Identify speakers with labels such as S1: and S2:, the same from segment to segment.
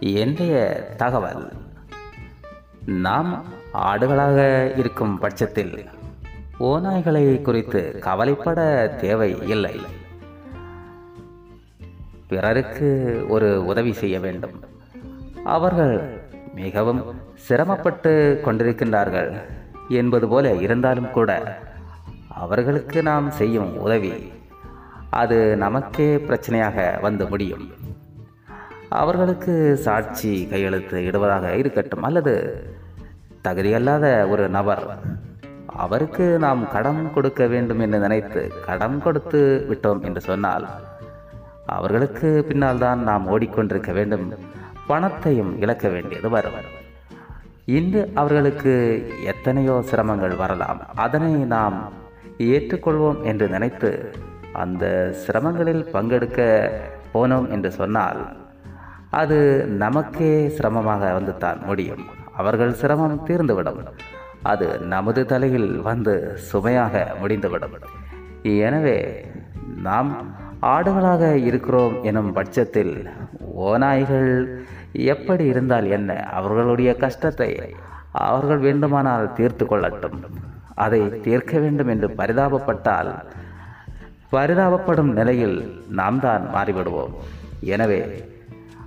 S1: இன்றைய தகவல். நாம் ஆடுகளாக இருக்கும் பட்சத்தில் ஓநாய்களை குறித்து கவலைப்பட தேவை இல்லை. பிறருக்கு ஒரு உதவி செய்ய வேண்டும். அவர்கள் மிகவும் சிரமப்பட்டு கொண்டிருக்கின்றார்கள் என்பது போல இருந்தாலும் கூட அவர்களுக்கு நாம் செய்யும் உதவி அது நமக்கே பிரச்சனையாக வந்து முடியும். அவர்களுக்கு சாட்சி கையெழுத்து இடுவதாக இருக்கட்டும் அல்லது தகுதியல்லாத ஒரு நபர் அவருக்கு நாம் கடன் கொடுக்க வேண்டும் என்று நினைத்து கடன் கொடுத்து விட்டோம் என்று சொன்னால் அவர்களுக்கு பின்னால் தான் நாம் ஓடிக்கொண்டிருக்க வேண்டும். பணத்தையும் இழக்க வேண்டியது வரும். இன்று அவர்களுக்கு எத்தனையோ சிரமங்கள் வரலாம். அதனை நாம் ஏற்றுக்கொள்வோம் என்று நினைத்து அந்த சிரமங்களில் பங்கெடுக்க போனோம் என்று சொன்னால் அது நமக்கே சிரமமாக வந்து தான் முடியும். அவர்கள் சிரமம் தீர்ந்துவிடும். அது நமது தலையில் வந்து சுமையாக முடிந்துவிடும். எனவே நாம் ஆடுகளாக இருக்கிறோம் எனும் பட்சத்தில் ஓநாய்கள் எப்படி இருந்தால் என்ன? அவர்களுடைய கஷ்டத்தை அவர்கள் வேண்டுமானால் தீர்த்து கொள்ளட்டும். அதை தீர்க்க வேண்டும் என்று பரிதாபப்பட்டால் பரிதாபப்படும் நிலையில் நாம் தான் மாறிவிடுவோம். எனவே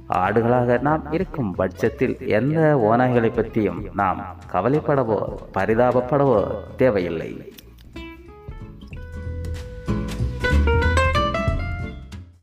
S1: ஆடுகளாக நாம் இருக்கும் பட்சத்தில் எந்த ஓநாய்களை பற்றியும் நாம் கவலைப்படவோ பரிதாபப்படவோ தேவையில்லை.